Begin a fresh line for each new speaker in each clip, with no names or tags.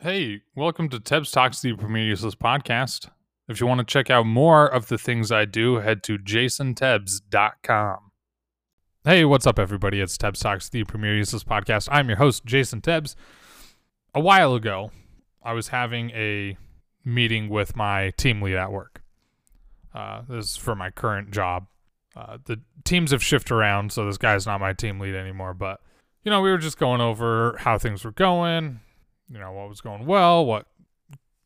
Hey, welcome to Tebs Talks, the Useless podcast. If you want to check out more of the things I do, head to jasontebs.com. Hey, what's up, everybody? It's Tebs Talks, the Premier Useless podcast. I'm your host, Jason Tebs. A while ago, I was having a meeting with my team lead at work. Uh, this is for my current job. Uh, the teams have shifted around, so this guy's not my team lead anymore. But, you know, we were just going over how things were going, you know, what was going well, what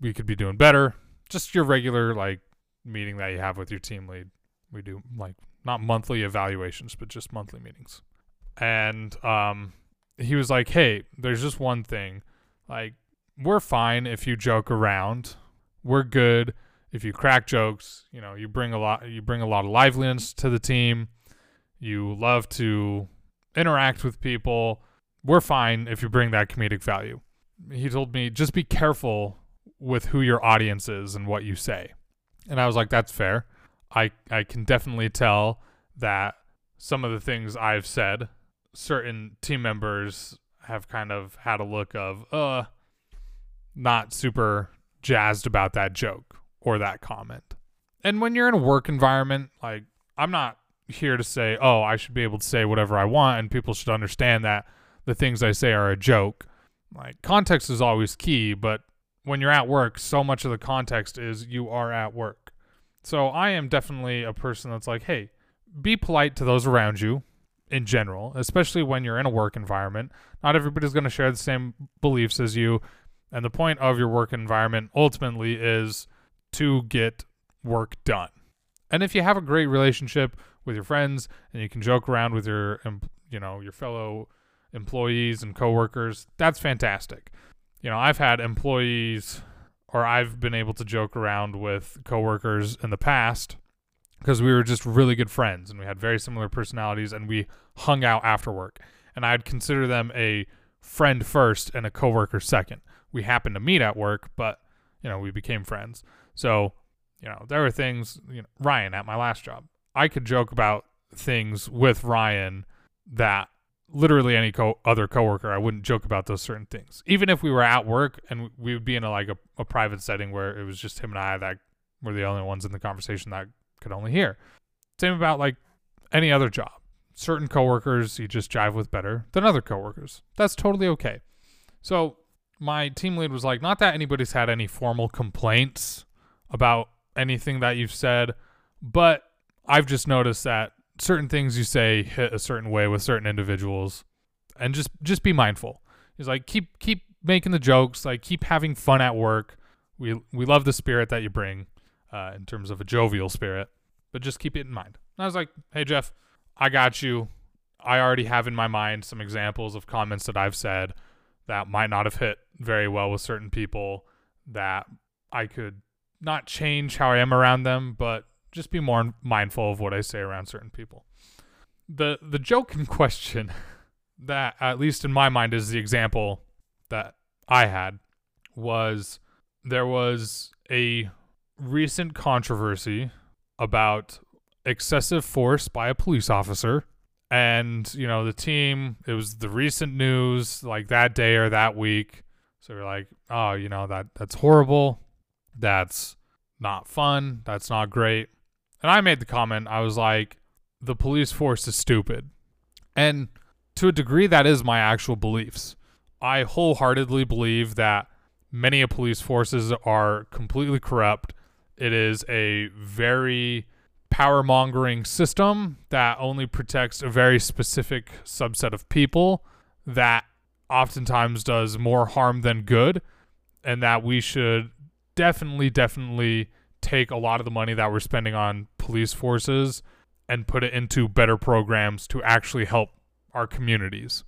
we could be doing better. Just your regular like meeting that you have with your team lead. We do like not monthly evaluations, but just monthly meetings. And um he was like, "Hey, there's just one thing. Like we're fine if you joke around. We're good if you crack jokes, you know, you bring a lot you bring a lot of liveliness to the team. You love to interact with people. We're fine if you bring that comedic value." He told me just be careful with who your audience is and what you say. And I was like, that's fair. I I can definitely tell that some of the things I've said, certain team members have kind of had a look of, uh, not super jazzed about that joke or that comment. And when you're in a work environment, like I'm not here to say, oh, I should be able to say whatever I want and people should understand that the things I say are a joke. Like context is always key, but when you're at work, so much of the context is you are at work. So I am definitely a person that's like, hey, be polite to those around you in general, especially when you're in a work environment. Not everybody's going to share the same beliefs as you. And the point of your work environment ultimately is to get work done. And if you have a great relationship with your friends and you can joke around with your you know, your fellow employees and coworkers, that's fantastic. You know, I've had employees or I've been able to joke around with coworkers in the past because we were just really good friends and we had very similar personalities and we hung out after work. And I'd consider them a friend first and a coworker second. We happened to meet at work, but you know, we became friends. So, you know, there were things, you know, Ryan at my last job. I could joke about things with Ryan that literally any co- other coworker, I wouldn't joke about those certain things. Even if we were at work and we would be in a, like a, a private setting where it was just him and I that were the only ones in the conversation that could only hear. Same about like any other job. Certain coworkers you just jive with better than other coworkers. That's totally okay. So my team lead was like, not that anybody's had any formal complaints about anything that you've said, but I've just noticed that certain things you say hit a certain way with certain individuals and just just be mindful. He's like keep keep making the jokes like keep having fun at work. We we love the spirit that you bring uh, in terms of a jovial spirit but just keep it in mind. And i was like hey jeff i got you. I already have in my mind some examples of comments that i've said that might not have hit very well with certain people that i could not change how i am around them but just be more mindful of what I say around certain people. The the joke in question that at least in my mind is the example that I had was there was a recent controversy about excessive force by a police officer. And you know the team it was the recent news like that day or that week. So we're like oh you know that that's horrible. That's not fun. That's not great and I made the comment, I was like, the police force is stupid. And to a degree, that is my actual beliefs. I wholeheartedly believe that many of police forces are completely corrupt. It is a very power mongering system that only protects a very specific subset of people that oftentimes does more harm than good. And that we should definitely, definitely take a lot of the money that we're spending on police forces and put it into better programs to actually help our communities.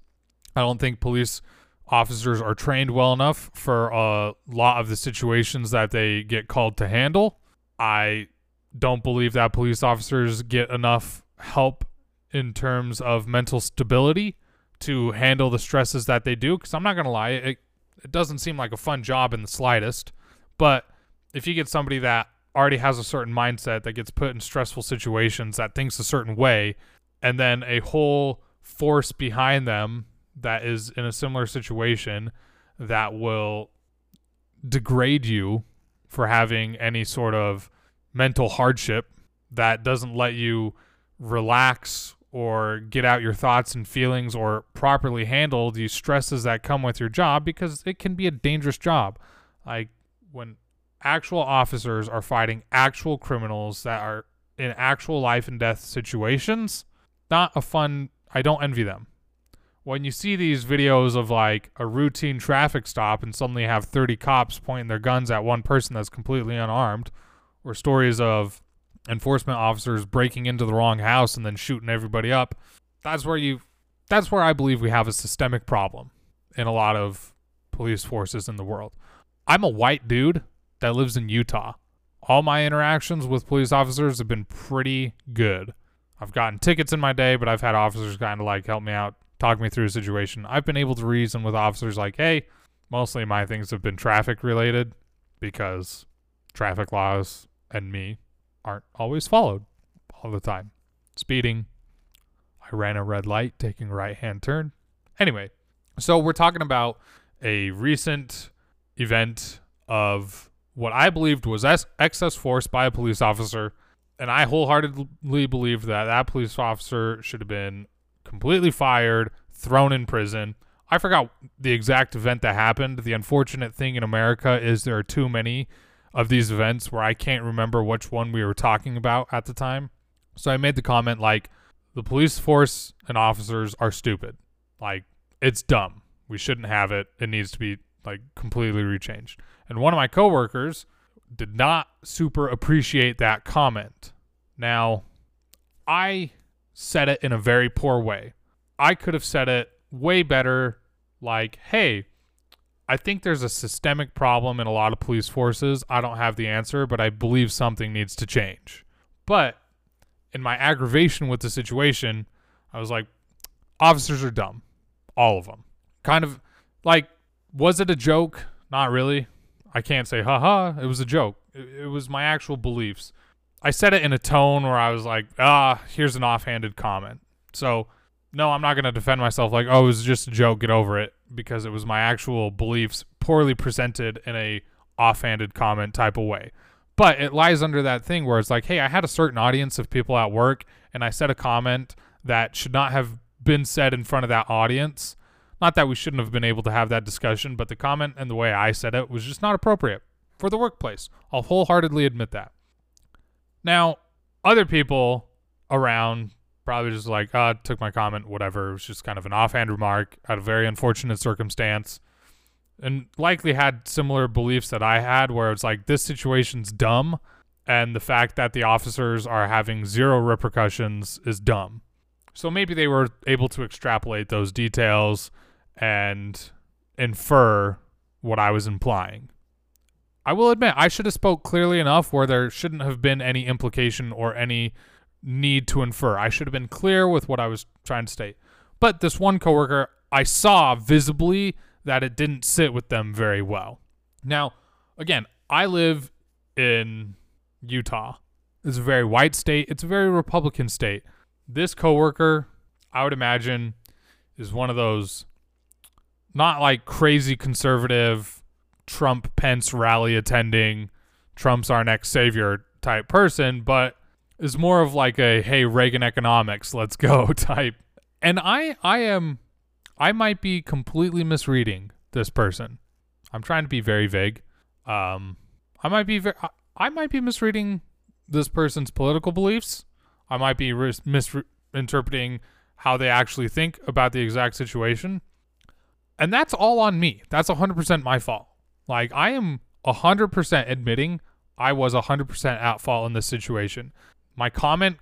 I don't think police officers are trained well enough for a lot of the situations that they get called to handle. I don't believe that police officers get enough help in terms of mental stability to handle the stresses that they do. Because I'm not going to lie, it, it doesn't seem like a fun job in the slightest. But if you get somebody that already has a certain mindset that gets put in stressful situations that thinks a certain way and then a whole force behind them that is in a similar situation that will degrade you for having any sort of mental hardship that doesn't let you relax or get out your thoughts and feelings or properly handle the stresses that come with your job because it can be a dangerous job. Like when actual officers are fighting actual criminals that are in actual life and death situations, not a fun I don't envy them. When you see these videos of like a routine traffic stop and suddenly have 30 cops pointing their guns at one person that's completely unarmed, or stories of enforcement officers breaking into the wrong house and then shooting everybody up, that's where you that's where I believe we have a systemic problem in a lot of police forces in the world. I'm a white dude that lives in Utah. All my interactions with police officers have been pretty good. I've gotten tickets in my day, but I've had officers kind of like help me out, talk me through a situation. I've been able to reason with officers like, hey, mostly my things have been traffic related because traffic laws and me aren't always followed all the time. Speeding, I ran a red light taking a right hand turn. Anyway, so we're talking about a recent event of what I believed was excess force by a police officer and I wholeheartedly believe that that police officer should have been completely fired, thrown in prison. I forgot the exact event that happened. The unfortunate thing in America is there are too many of these events where I can't remember which one we were talking about at the time. So I made the comment like the police force and officers are stupid. Like it's dumb. We shouldn't have it. It needs to be like completely rechanged. And one of my coworkers did not super appreciate that comment. Now, I said it in a very poor way. I could have said it way better, like, hey, I think there's a systemic problem in a lot of police forces. I don't have the answer, but I believe something needs to change. But in my aggravation with the situation, I was like, officers are dumb. All of them. Kind of like, was it a joke? Not really. I can't say, haha, it was a joke. It, it was my actual beliefs. I said it in a tone where I was like, ah, here's an offhanded comment. So, no, I'm not going to defend myself like, oh, it was just a joke, get over it, because it was my actual beliefs poorly presented in a offhanded comment type of way. But it lies under that thing where it's like, hey, I had a certain audience of people at work, and I said a comment that should not have been said in front of that audience. Not that we shouldn't have been able to have that discussion, but the comment and the way I said it was just not appropriate for the workplace. I'll wholeheartedly admit that. Now, other people around probably just like, uh, took my comment, whatever. It was just kind of an offhand remark out a very unfortunate circumstance. And likely had similar beliefs that I had, where it's like, this situation's dumb. And the fact that the officers are having zero repercussions is dumb. So maybe they were able to extrapolate those details and infer what I was implying. I will admit I should have spoke clearly enough where there shouldn't have been any implication or any need to infer. I should have been clear with what I was trying to state. But this one coworker, I saw visibly that it didn't sit with them very well. Now, again, I live in Utah. It's a very white state. It's a very Republican state. This coworker, I would imagine, is one of those not like crazy conservative Trump Pence rally attending Trump's our next savior type person, but is more of like a hey Reagan economics, let's go type. And I I am I might be completely misreading this person. I'm trying to be very vague. Um I might be very I might be misreading this person's political beliefs. I might be misinterpreting how they actually think about the exact situation. And that's all on me. That's 100% my fault. Like, I am 100% admitting I was 100% at fault in this situation. My comment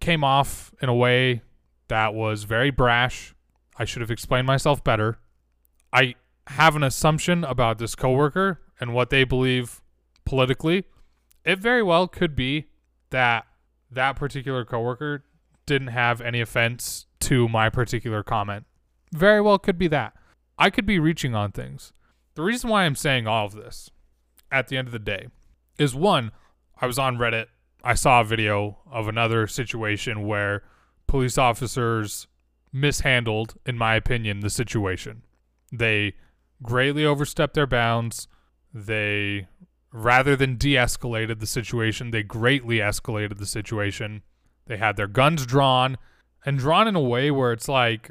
came off in a way that was very brash. I should have explained myself better. I have an assumption about this coworker and what they believe politically. It very well could be that that particular coworker didn't have any offense to my particular comment. Very well could be that. I could be reaching on things. The reason why I'm saying all of this at the end of the day is one, I was on Reddit. I saw a video of another situation where police officers mishandled, in my opinion, the situation. They greatly overstepped their bounds. They, rather than de escalated the situation, they greatly escalated the situation. They had their guns drawn and drawn in a way where it's like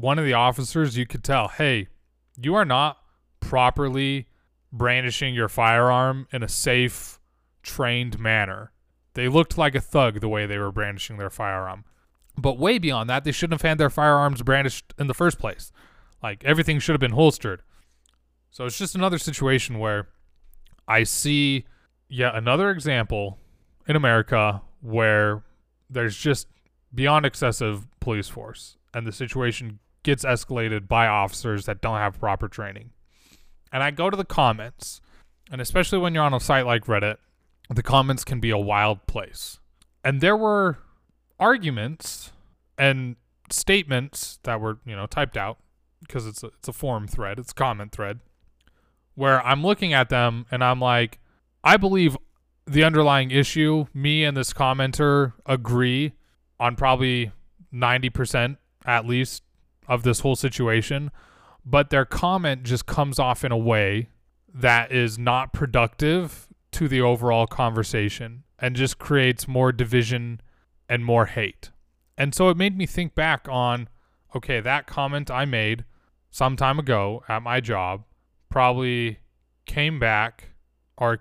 one of the officers, you could tell, hey, you are not properly brandishing your firearm in a safe, trained manner. They looked like a thug the way they were brandishing their firearm. But way beyond that, they shouldn't have had their firearms brandished in the first place. Like everything should have been holstered. So it's just another situation where I see yet another example in America where there's just beyond excessive police force and the situation gets escalated by officers that don't have proper training. And I go to the comments, and especially when you're on a site like Reddit, the comments can be a wild place. And there were arguments and statements that were, you know, typed out because it's a, it's a forum thread, it's a comment thread, where I'm looking at them and I'm like, I believe the underlying issue, me and this commenter agree on probably 90% at least of this whole situation, but their comment just comes off in a way that is not productive to the overall conversation and just creates more division and more hate. And so it made me think back on okay, that comment I made some time ago at my job probably came back or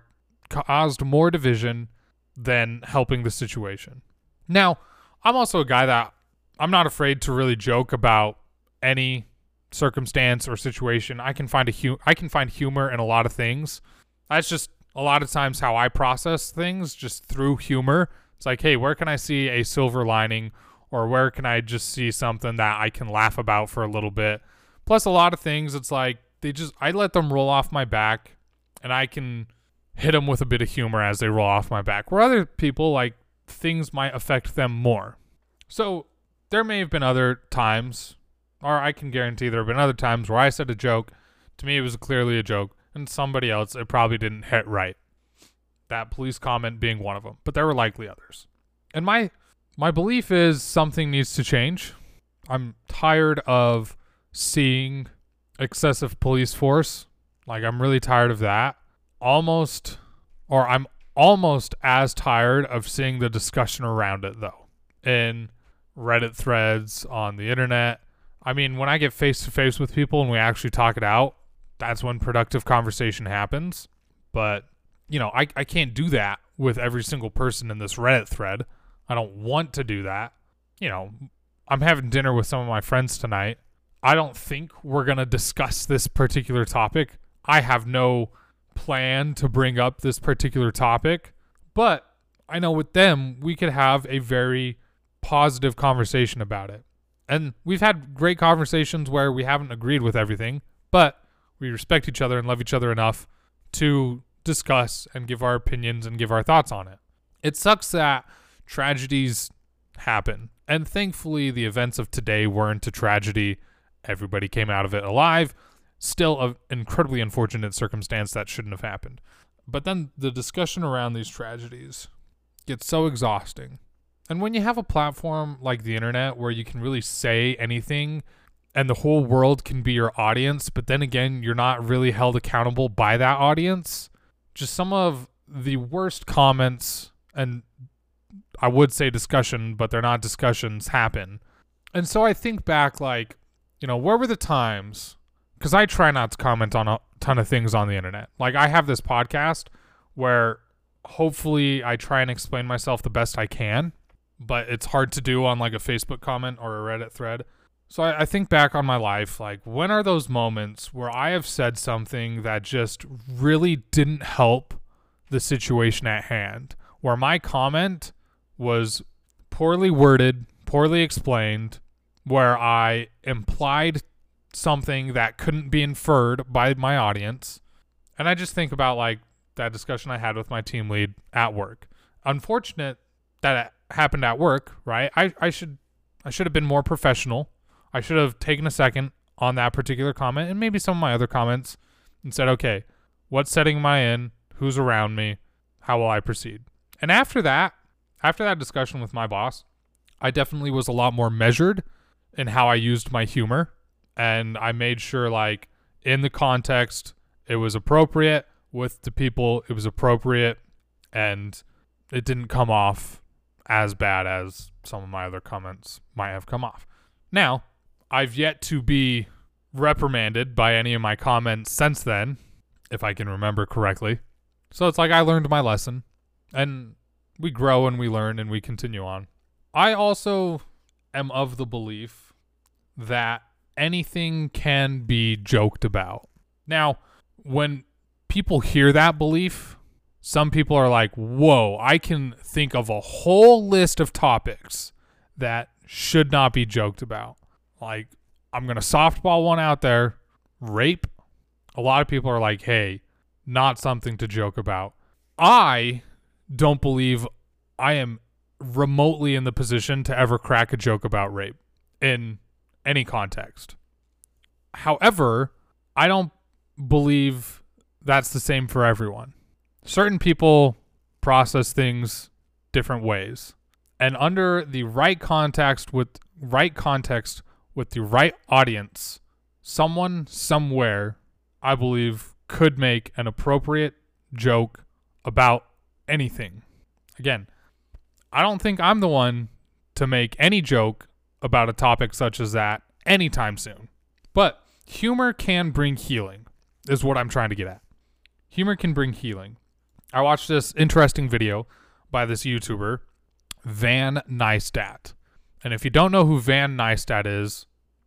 caused more division than helping the situation. Now, I'm also a guy that I'm not afraid to really joke about any circumstance or situation. I can find a hu- I can find humor in a lot of things. That's just a lot of times how I process things just through humor. It's like, hey, where can I see a silver lining or where can I just see something that I can laugh about for a little bit? Plus a lot of things it's like they just I let them roll off my back and I can hit them with a bit of humor as they roll off my back. Where other people like things might affect them more. So there may have been other times, or I can guarantee there have been other times where I said a joke. To me, it was clearly a joke, and somebody else, it probably didn't hit right. That police comment being one of them, but there were likely others. And my my belief is something needs to change. I'm tired of seeing excessive police force. Like I'm really tired of that. Almost or I'm almost as tired of seeing the discussion around it though in Reddit threads on the internet. I mean, when I get face to face with people and we actually talk it out, that's when productive conversation happens. But, you know, I, I can't do that with every single person in this Reddit thread. I don't want to do that. You know, I'm having dinner with some of my friends tonight. I don't think we're going to discuss this particular topic. I have no plan to bring up this particular topic, but I know with them, we could have a very positive conversation about it. And we've had great conversations where we haven't agreed with everything, but we respect each other and love each other enough to discuss and give our opinions and give our thoughts on it. It sucks that tragedies happen. And thankfully, the events of today weren't a tragedy. Everybody came out of it alive still an incredibly unfortunate circumstance that shouldn't have happened. But then the discussion around these tragedies gets so exhausting. And when you have a platform like the internet where you can really say anything and the whole world can be your audience, but then again, you're not really held accountable by that audience, just some of the worst comments and I would say discussion, but they're not discussions happen. And so I think back like, you know, where were the times because I try not to comment on a ton of things on the internet. Like I have this podcast where hopefully I try and explain myself the best I can, but it's hard to do on like a Facebook comment or a Reddit thread. So I, I think back on my life, like when are those moments where I have said something that just really didn't help the situation at hand, where my comment was poorly worded, poorly explained, where I implied something that couldn't be inferred by my audience. And I just think about like that discussion I had with my team lead at work. Unfortunate that happened at work, right? I, I should I should have been more professional. I should have taken a second on that particular comment and maybe some of my other comments and said, okay, what setting am I in? Who's around me? How will I proceed? And after that, after that discussion with my boss, I definitely was a lot more measured in how I used my humor and I made sure like in the context it was appropriate with the people. It was appropriate and it didn't come off as bad as some of my other comments might have come off. Now, I've yet to be reprimanded by any of my comments since then, if I can remember correctly. So it's like I learned my lesson and we grow and we learn and we continue on. I also am of the belief that anything can be joked about. Now, when people hear that belief, some people are like, whoa, I can think of a whole list of topics that should not be joked about. Like, I'm going to softball one out there rape. A lot of people are like, hey, not something to joke about. I don't believe I am remotely in the position to ever crack a joke about rape in any context. However, I don't believe that's the same for everyone. Certain people process things different ways. And under the right context with right context with the right audience, someone somewhere I believe could make an appropriate joke about anything. Again, I don't think I'm the one to make any joke about a topic such as that anytime soon. But humor can bring healing, is what I'm trying to get at. Humor can bring healing. I watched this interesting video by this YouTuber, Van Neistat. And if you don't know who Van Neistat is,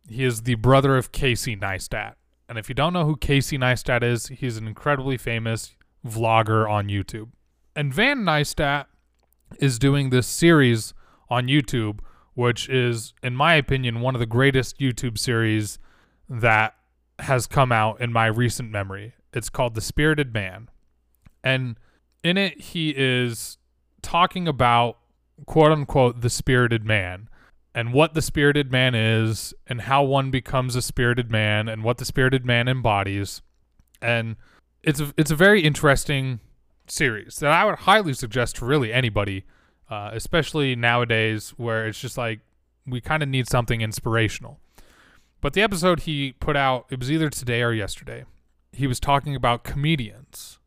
he is the brother of Casey Neistat. And if you don't know who Casey Neistat is, he's an incredibly famous vlogger on YouTube. And Van Neistat is doing this series on YouTube, which is, in my opinion, one of the greatest YouTube series that has come out in my recent memory. It's called The Spirited Man. And in it, he is talking about quote unquote the spirited man and what the spirited man is and how one becomes a spirited man and what the spirited man embodies. And it's a, it's a very interesting series that I would highly suggest to really anybody, uh, especially nowadays where it's just like we kind of need something inspirational. But the episode he put out, it was either today or yesterday. He was talking about comedians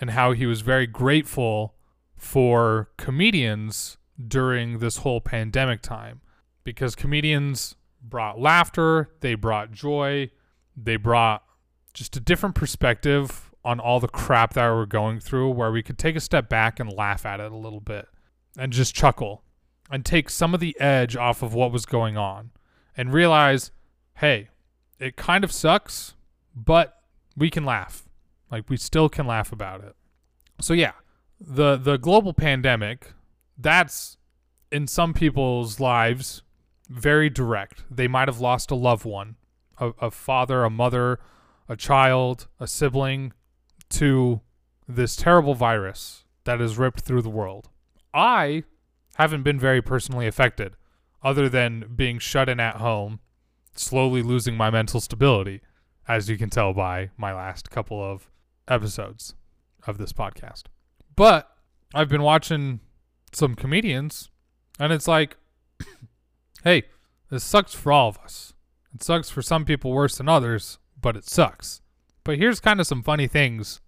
and how he was very grateful for comedians during this whole pandemic time because comedians brought laughter, they brought joy, they brought just a different perspective on all the crap that we're going through where we could take a step back and laugh at it a little bit and just chuckle and take some of the edge off of what was going on and realize, hey, it kind of sucks, but we can laugh. Like we still can laugh about it. So yeah, the the global pandemic, that's in some people's lives very direct. They might have lost a loved one, a, a father, a mother, a child, a sibling to this terrible virus that has ripped through the world. I haven't been very personally affected, other than being shut in at home, slowly losing my mental stability, as you can tell by my last couple of episodes of this podcast. But I've been watching some comedians, and it's like, hey, this sucks for all of us. It sucks for some people worse than others, but it sucks. But here's kind of some funny things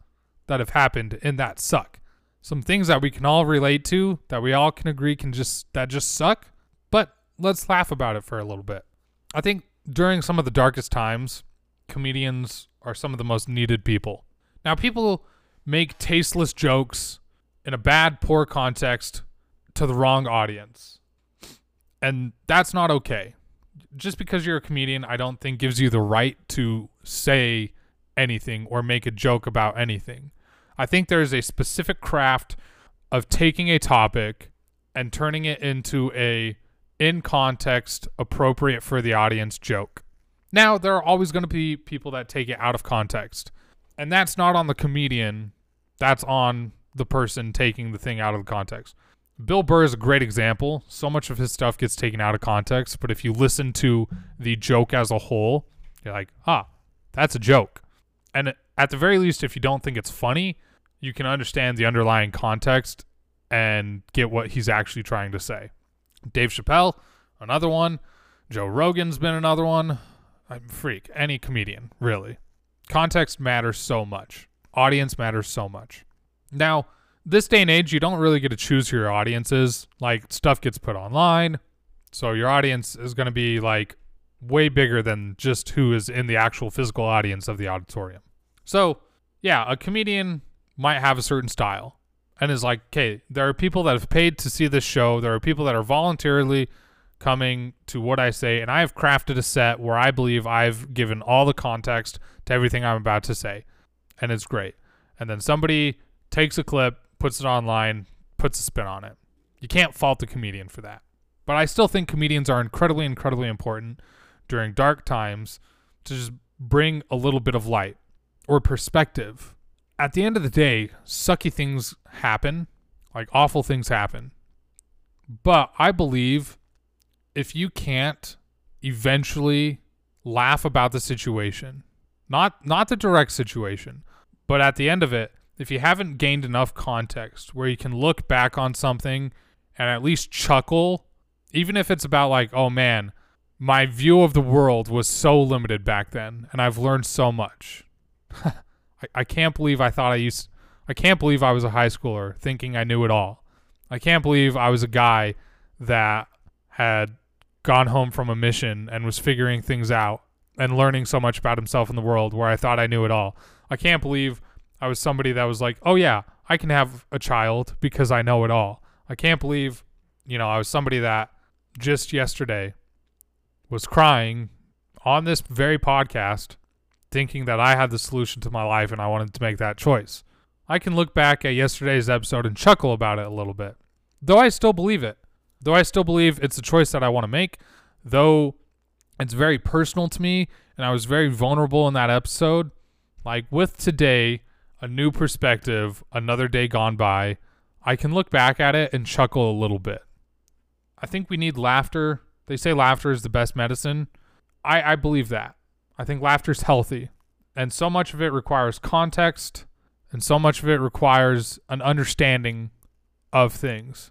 that have happened in that suck. Some things that we can all relate to, that we all can agree can just that just suck, but let's laugh about it for a little bit. I think during some of the darkest times, comedians are some of the most needed people. Now people make tasteless jokes in a bad poor context to the wrong audience and that's not okay. Just because you're a comedian, I don't think gives you the right to say anything or make a joke about anything. I think there's a specific craft of taking a topic and turning it into a in context appropriate for the audience joke. Now, there are always going to be people that take it out of context. And that's not on the comedian, that's on the person taking the thing out of the context. Bill Burr is a great example. So much of his stuff gets taken out of context, but if you listen to the joke as a whole, you're like, ah, that's a joke. And at the very least, if you don't think it's funny, you can understand the underlying context and get what he's actually trying to say. Dave Chappelle, another one. Joe Rogan's been another one. I'm freak. Any comedian, really. Context matters so much. audience matters so much. Now, this day and age, you don't really get to choose who your audience is. Like stuff gets put online, so your audience is going to be like way bigger than just who is in the actual physical audience of the auditorium. So, yeah, a comedian might have a certain style and is like, okay, there are people that have paid to see this show. There are people that are voluntarily coming to what I say, and I have crafted a set where I believe I've given all the context to everything I'm about to say, and it's great. And then somebody takes a clip, puts it online, puts a spin on it. You can't fault the comedian for that. But I still think comedians are incredibly, incredibly important during dark times to just bring a little bit of light or perspective. At the end of the day, sucky things happen, like awful things happen. But I believe if you can't eventually laugh about the situation, not not the direct situation, but at the end of it, if you haven't gained enough context where you can look back on something and at least chuckle, even if it's about like, oh man, my view of the world was so limited back then and I've learned so much. I, I can't believe I thought I used I can't believe I was a high schooler thinking I knew it all. I can't believe I was a guy that had gone home from a mission and was figuring things out and learning so much about himself in the world where I thought I knew it all. I can't believe I was somebody that was like, "Oh yeah, I can have a child because I know it all." I can't believe, you know, I was somebody that just yesterday was crying on this very podcast thinking that I had the solution to my life and I wanted to make that choice. I can look back at yesterday's episode and chuckle about it a little bit. Though I still believe it. Though I still believe it's a choice that I want to make, though it's very personal to me and I was very vulnerable in that episode, like with today, a new perspective, another day gone by, I can look back at it and chuckle a little bit. I think we need laughter. They say laughter is the best medicine. I, I believe that. I think laughter is healthy. And so much of it requires context, and so much of it requires an understanding of things.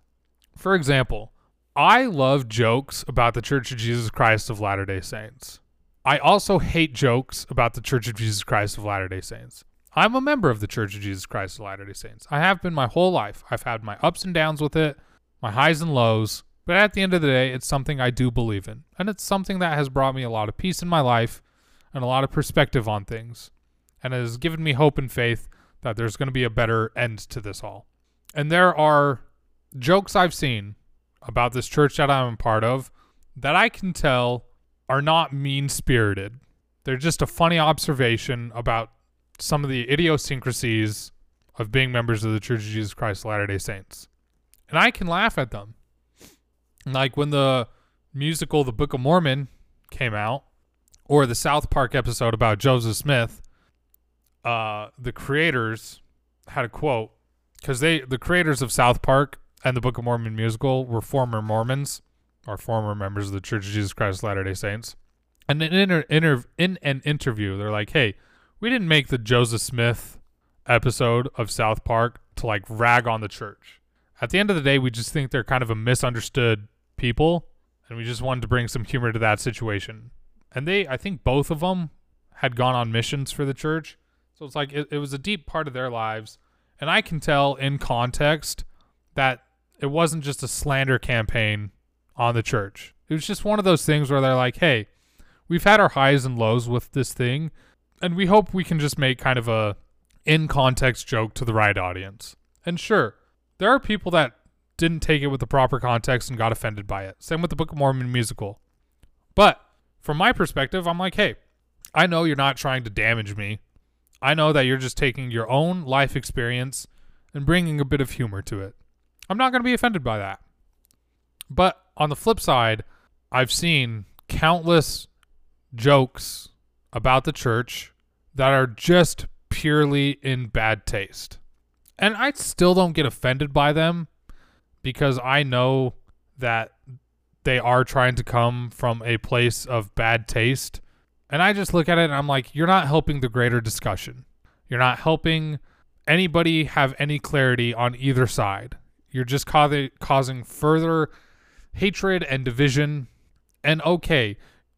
For example, I love jokes about the Church of Jesus Christ of Latter day Saints. I also hate jokes about the Church of Jesus Christ of Latter day Saints. I'm a member of the Church of Jesus Christ of Latter day Saints. I have been my whole life. I've had my ups and downs with it, my highs and lows, but at the end of the day, it's something I do believe in. And it's something that has brought me a lot of peace in my life and a lot of perspective on things. And has given me hope and faith that there's going to be a better end to this all. And there are jokes I've seen about this church that I'm a part of that I can tell are not mean spirited. They're just a funny observation about some of the idiosyncrasies of being members of the Church of Jesus Christ of Latter day Saints. And I can laugh at them. Like when the musical The Book of Mormon came out, or the South Park episode about Joseph Smith, uh, the creators had a quote because they the creators of South Park and the Book of Mormon musical were former Mormons or former members of the Church of Jesus Christ of Latter-day Saints. And in, inter, inter, in an interview, they're like, "Hey, we didn't make the Joseph Smith episode of South Park to like rag on the church. At the end of the day, we just think they're kind of a misunderstood people, and we just wanted to bring some humor to that situation." And they, I think, both of them had gone on missions for the church, so it's like it, it was a deep part of their lives, and I can tell in context that it wasn't just a slander campaign on the church. It was just one of those things where they're like, hey, we've had our highs and lows with this thing, and we hope we can just make kind of a in context joke to the right audience. And sure, there are people that didn't take it with the proper context and got offended by it. Same with the Book of Mormon musical. But from my perspective, I'm like, hey, I know you're not trying to damage me. I know that you're just taking your own life experience and bringing a bit of humor to it. I'm not going to be offended by that. But on the flip side, I've seen countless jokes about the church that are just purely in bad taste. And I still don't get offended by them because I know that they are trying to come from a place of bad taste. And I just look at it and I'm like, you're not helping the greater discussion. You're not helping anybody have any clarity on either side. You're just ca- causing further hatred and division. And okay,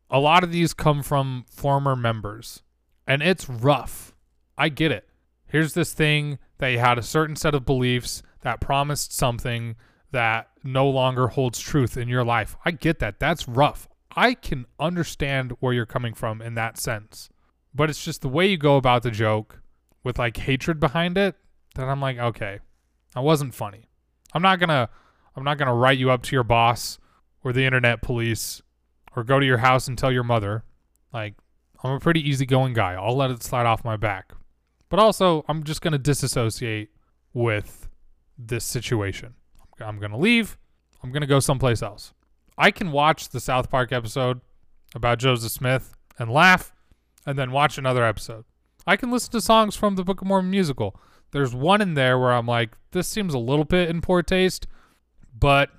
a lot of these come from former members, and it's rough. I get it. here's this thing that you had a certain set of beliefs that promised something that no longer holds truth in your life. I get that. That's rough. I can understand where you're coming from in that sense. But it's just the way you go about the joke with like hatred behind it that I'm like, okay, that wasn't funny. I'm not going to I'm not to write you up to your boss or the internet police or go to your house and tell your mother. Like I'm a pretty easygoing guy. I'll let it slide off my back. But also, I'm just going to disassociate with this situation. I'm going to leave. I'm going to go someplace else. I can watch the South Park episode about Joseph Smith and laugh and then watch another episode. I can listen to songs from the Book of Mormon musical. There's one in there where I'm like, this seems a little bit in poor taste, but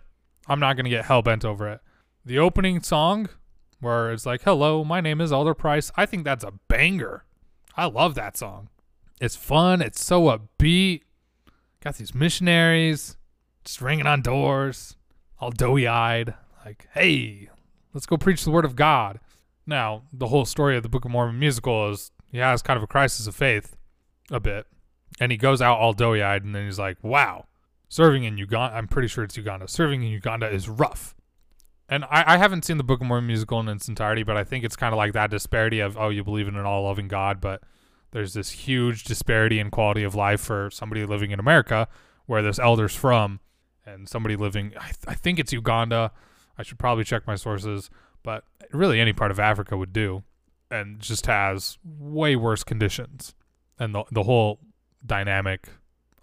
I'm not going to get hell bent over it. The opening song, where it's like, hello, my name is Elder Price, I think that's a banger. I love that song. It's fun. It's so upbeat. Got these missionaries just ringing on doors, all doughy eyed, like, hey, let's go preach the word of God. Now, the whole story of the Book of Mormon musical is he has kind of a crisis of faith a bit. And he goes out all doughy eyed and then he's like, wow, serving in Uganda, I'm pretty sure it's Uganda, serving in Uganda is rough. And I, I haven't seen the Book of Mormon musical in its entirety, but I think it's kind of like that disparity of, oh, you believe in an all loving God, but there's this huge disparity in quality of life for somebody living in America, where this elder's from, and somebody living, I, th- I think it's Uganda. I should probably check my sources, but really any part of Africa would do, and just has way worse conditions, and the the whole dynamic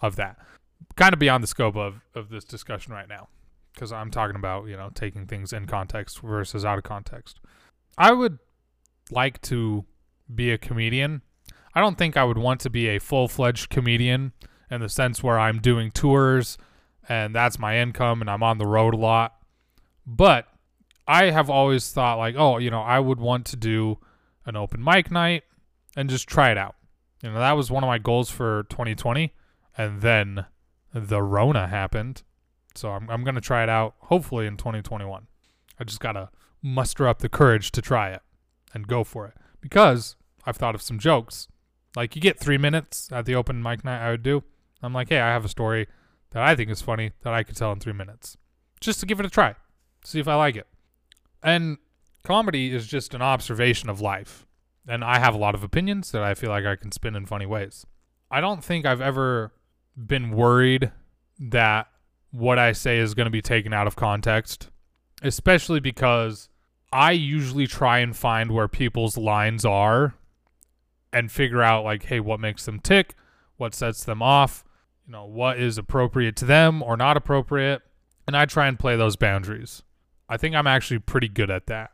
of that, kind of beyond the scope of of this discussion right now, because I'm talking about you know taking things in context versus out of context. I would like to be a comedian. I don't think I would want to be a full fledged comedian in the sense where I'm doing tours and that's my income and I'm on the road a lot. But I have always thought like, oh, you know, I would want to do an open mic night and just try it out. You know, that was one of my goals for 2020 and then the Rona happened. So I'm I'm going to try it out hopefully in 2021. I just got to muster up the courage to try it and go for it because I've thought of some jokes. Like you get 3 minutes at the open mic night I would do. I'm like, "Hey, I have a story that I think is funny that I could tell in three minutes, just to give it a try, see if I like it. And comedy is just an observation of life, and I have a lot of opinions that I feel like I can spin in funny ways. I don't think I've ever been worried that what I say is going to be taken out of context, especially because I usually try and find where people's lines are and figure out, like, hey, what makes them tick, what sets them off you know, what is appropriate to them or not appropriate. And I try and play those boundaries. I think I'm actually pretty good at that.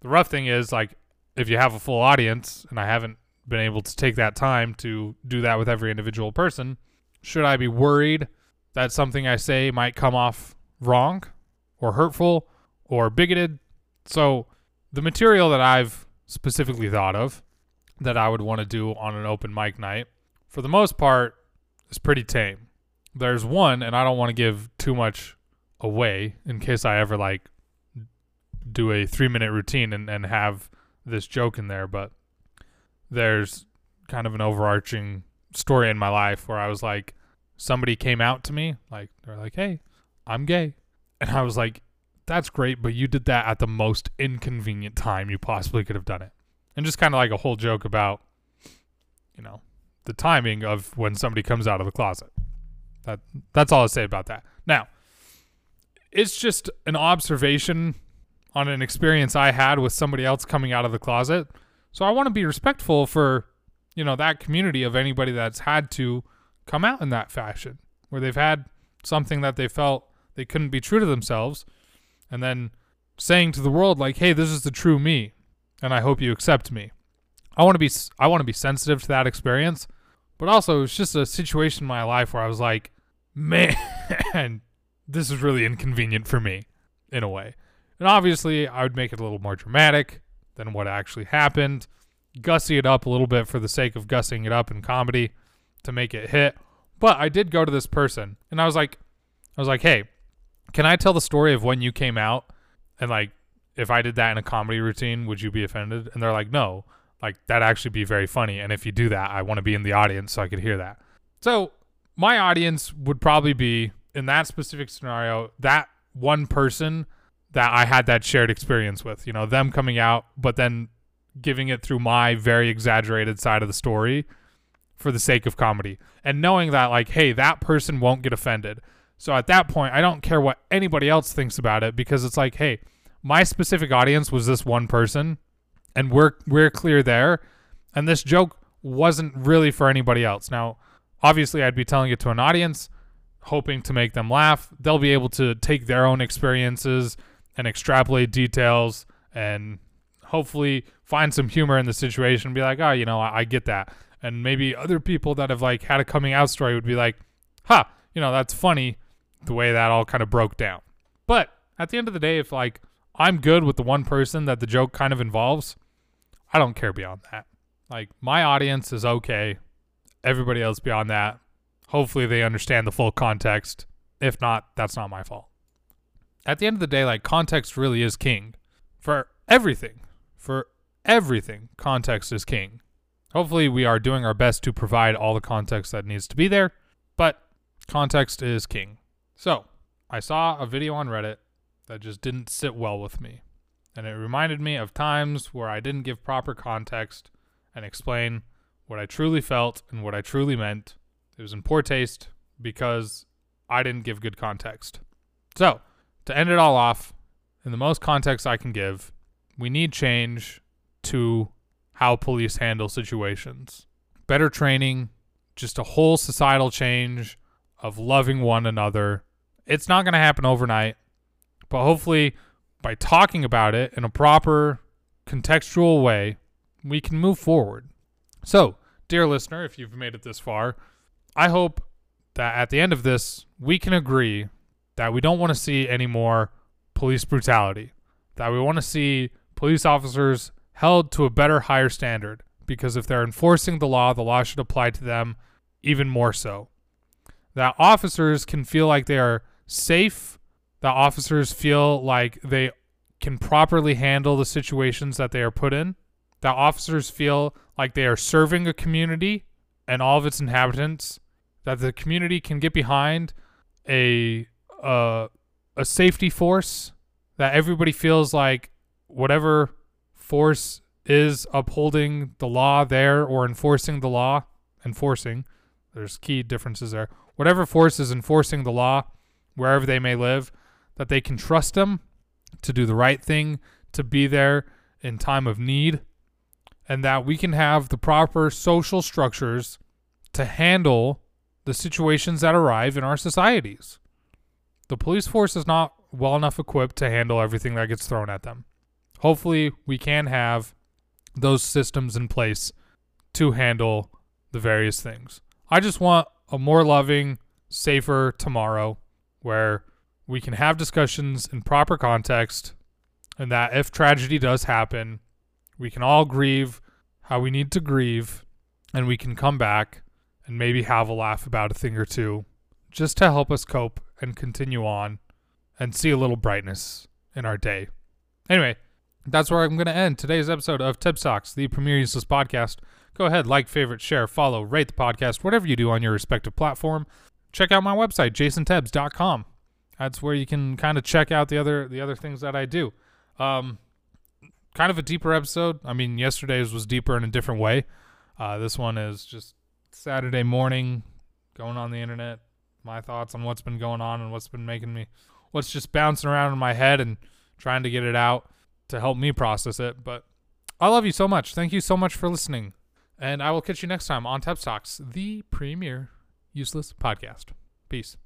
The rough thing is, like, if you have a full audience, and I haven't been able to take that time to do that with every individual person, should I be worried that something I say might come off wrong or hurtful or bigoted? So, the material that I've specifically thought of that I would want to do on an open mic night, for the most part, is pretty tame. There's one, and I don't want to give too much away in case I ever like do a three minute routine and, and have this joke in there, but there's kind of an overarching story in my life where I was like, somebody came out to me, like, they're like, hey, I'm gay. And I was like, that's great, but you did that at the most inconvenient time you possibly could have done it. And just kind of like a whole joke about, you know, the timing of when somebody comes out of the closet. That that's all I say about that. Now, it's just an observation on an experience I had with somebody else coming out of the closet. So I want to be respectful for, you know, that community of anybody that's had to come out in that fashion, where they've had something that they felt they couldn't be true to themselves, and then saying to the world like, "Hey, this is the true me, and I hope you accept me." I want to be I want to be sensitive to that experience, but also it's just a situation in my life where I was like, man, this is really inconvenient for me in a way. And obviously, I would make it a little more dramatic than what actually happened, gussy it up a little bit for the sake of gussing it up in comedy to make it hit. But I did go to this person and I was like I was like, "Hey, can I tell the story of when you came out and like if I did that in a comedy routine, would you be offended?" And they're like, "No." Like that'd actually be very funny. And if you do that, I want to be in the audience so I could hear that. So my audience would probably be in that specific scenario, that one person that I had that shared experience with, you know, them coming out, but then giving it through my very exaggerated side of the story for the sake of comedy. And knowing that like hey that person won't get offended. So at that point i don't care what anybody else thinks about it because it's like hey my specific audience was this one person and we're we're clear there. And this joke wasn't really for anybody else. Now obviously i'd be telling it to an audience hoping to make them laugh. They'll be able to take their own experiences and extrapolate details and hopefully find some humor in the situation and be like, oh, you know, I, I get that. And maybe other people that have like had a coming out story would be like, huh, you know, that's funny the way that all kind of broke down. But at the end of the day, if like I'm good with the one person that the joke kind of involves, I don't care beyond that. Like my audience is okay. Everybody else beyond that, hopefully they understand the full context. If not, that's not my fault. At the end of the day, like context really is king for everything. For everything, context is king. Hopefully, we are doing our best to provide all the context that needs to be there, but context is king. So, I saw a video on Reddit that just didn't sit well with me. And it reminded me of times where I didn't give proper context and explain what I truly felt and what I truly meant. It was in poor taste because I didn't give good context. So, to end it all off, in the most context I can give, we need change to how police handle situations. Better training, just a whole societal change of loving one another. It's not going to happen overnight, but hopefully, by talking about it in a proper, contextual way, we can move forward. So, dear listener, if you've made it this far, I hope that at the end of this, we can agree that we don't want to see any more police brutality, that we want to see police officers held to a better, higher standard because if they're enforcing the law, the law should apply to them even more so. That officers can feel like they are safe, that officers feel like they can properly handle the situations that they are put in, that officers feel like they are serving a community and all of its inhabitants, that the community can get behind a uh, a safety force, that everybody feels like whatever force is upholding the law there or enforcing the law, enforcing, there's key differences there. Whatever force is enforcing the law, wherever they may live, that they can trust them to do the right thing, to be there in time of need, and that we can have the proper social structures to handle the situations that arrive in our societies. The police force is not well enough equipped to handle everything that gets thrown at them hopefully we can have those systems in place to handle the various things. I just want a more loving, safer tomorrow where we can have discussions in proper context and that if tragedy does happen, we can all grieve how we need to grieve and we can come back and maybe have a laugh about a thing or two just to help us cope and continue on and see a little brightness in our day. Anyway, that's where I'm going to end today's episode of Tep Talks, the Premier Useless Podcast. Go ahead, like, favorite, share, follow, rate the podcast, whatever you do on your respective platform. Check out my website, jasontebs.com. That's where you can kind of check out the other the other things that I do. Um, kind of a deeper episode. I mean, yesterday's was deeper in a different way. Uh, this one is just Saturday morning, going on the internet, my thoughts on what's been going on and what's been making me, what's just bouncing around in my head and trying to get it out to help me process it. But I love you so much. Thank you so much for listening. And I will catch you next time on Tep Talks, the premier useless podcast. Peace.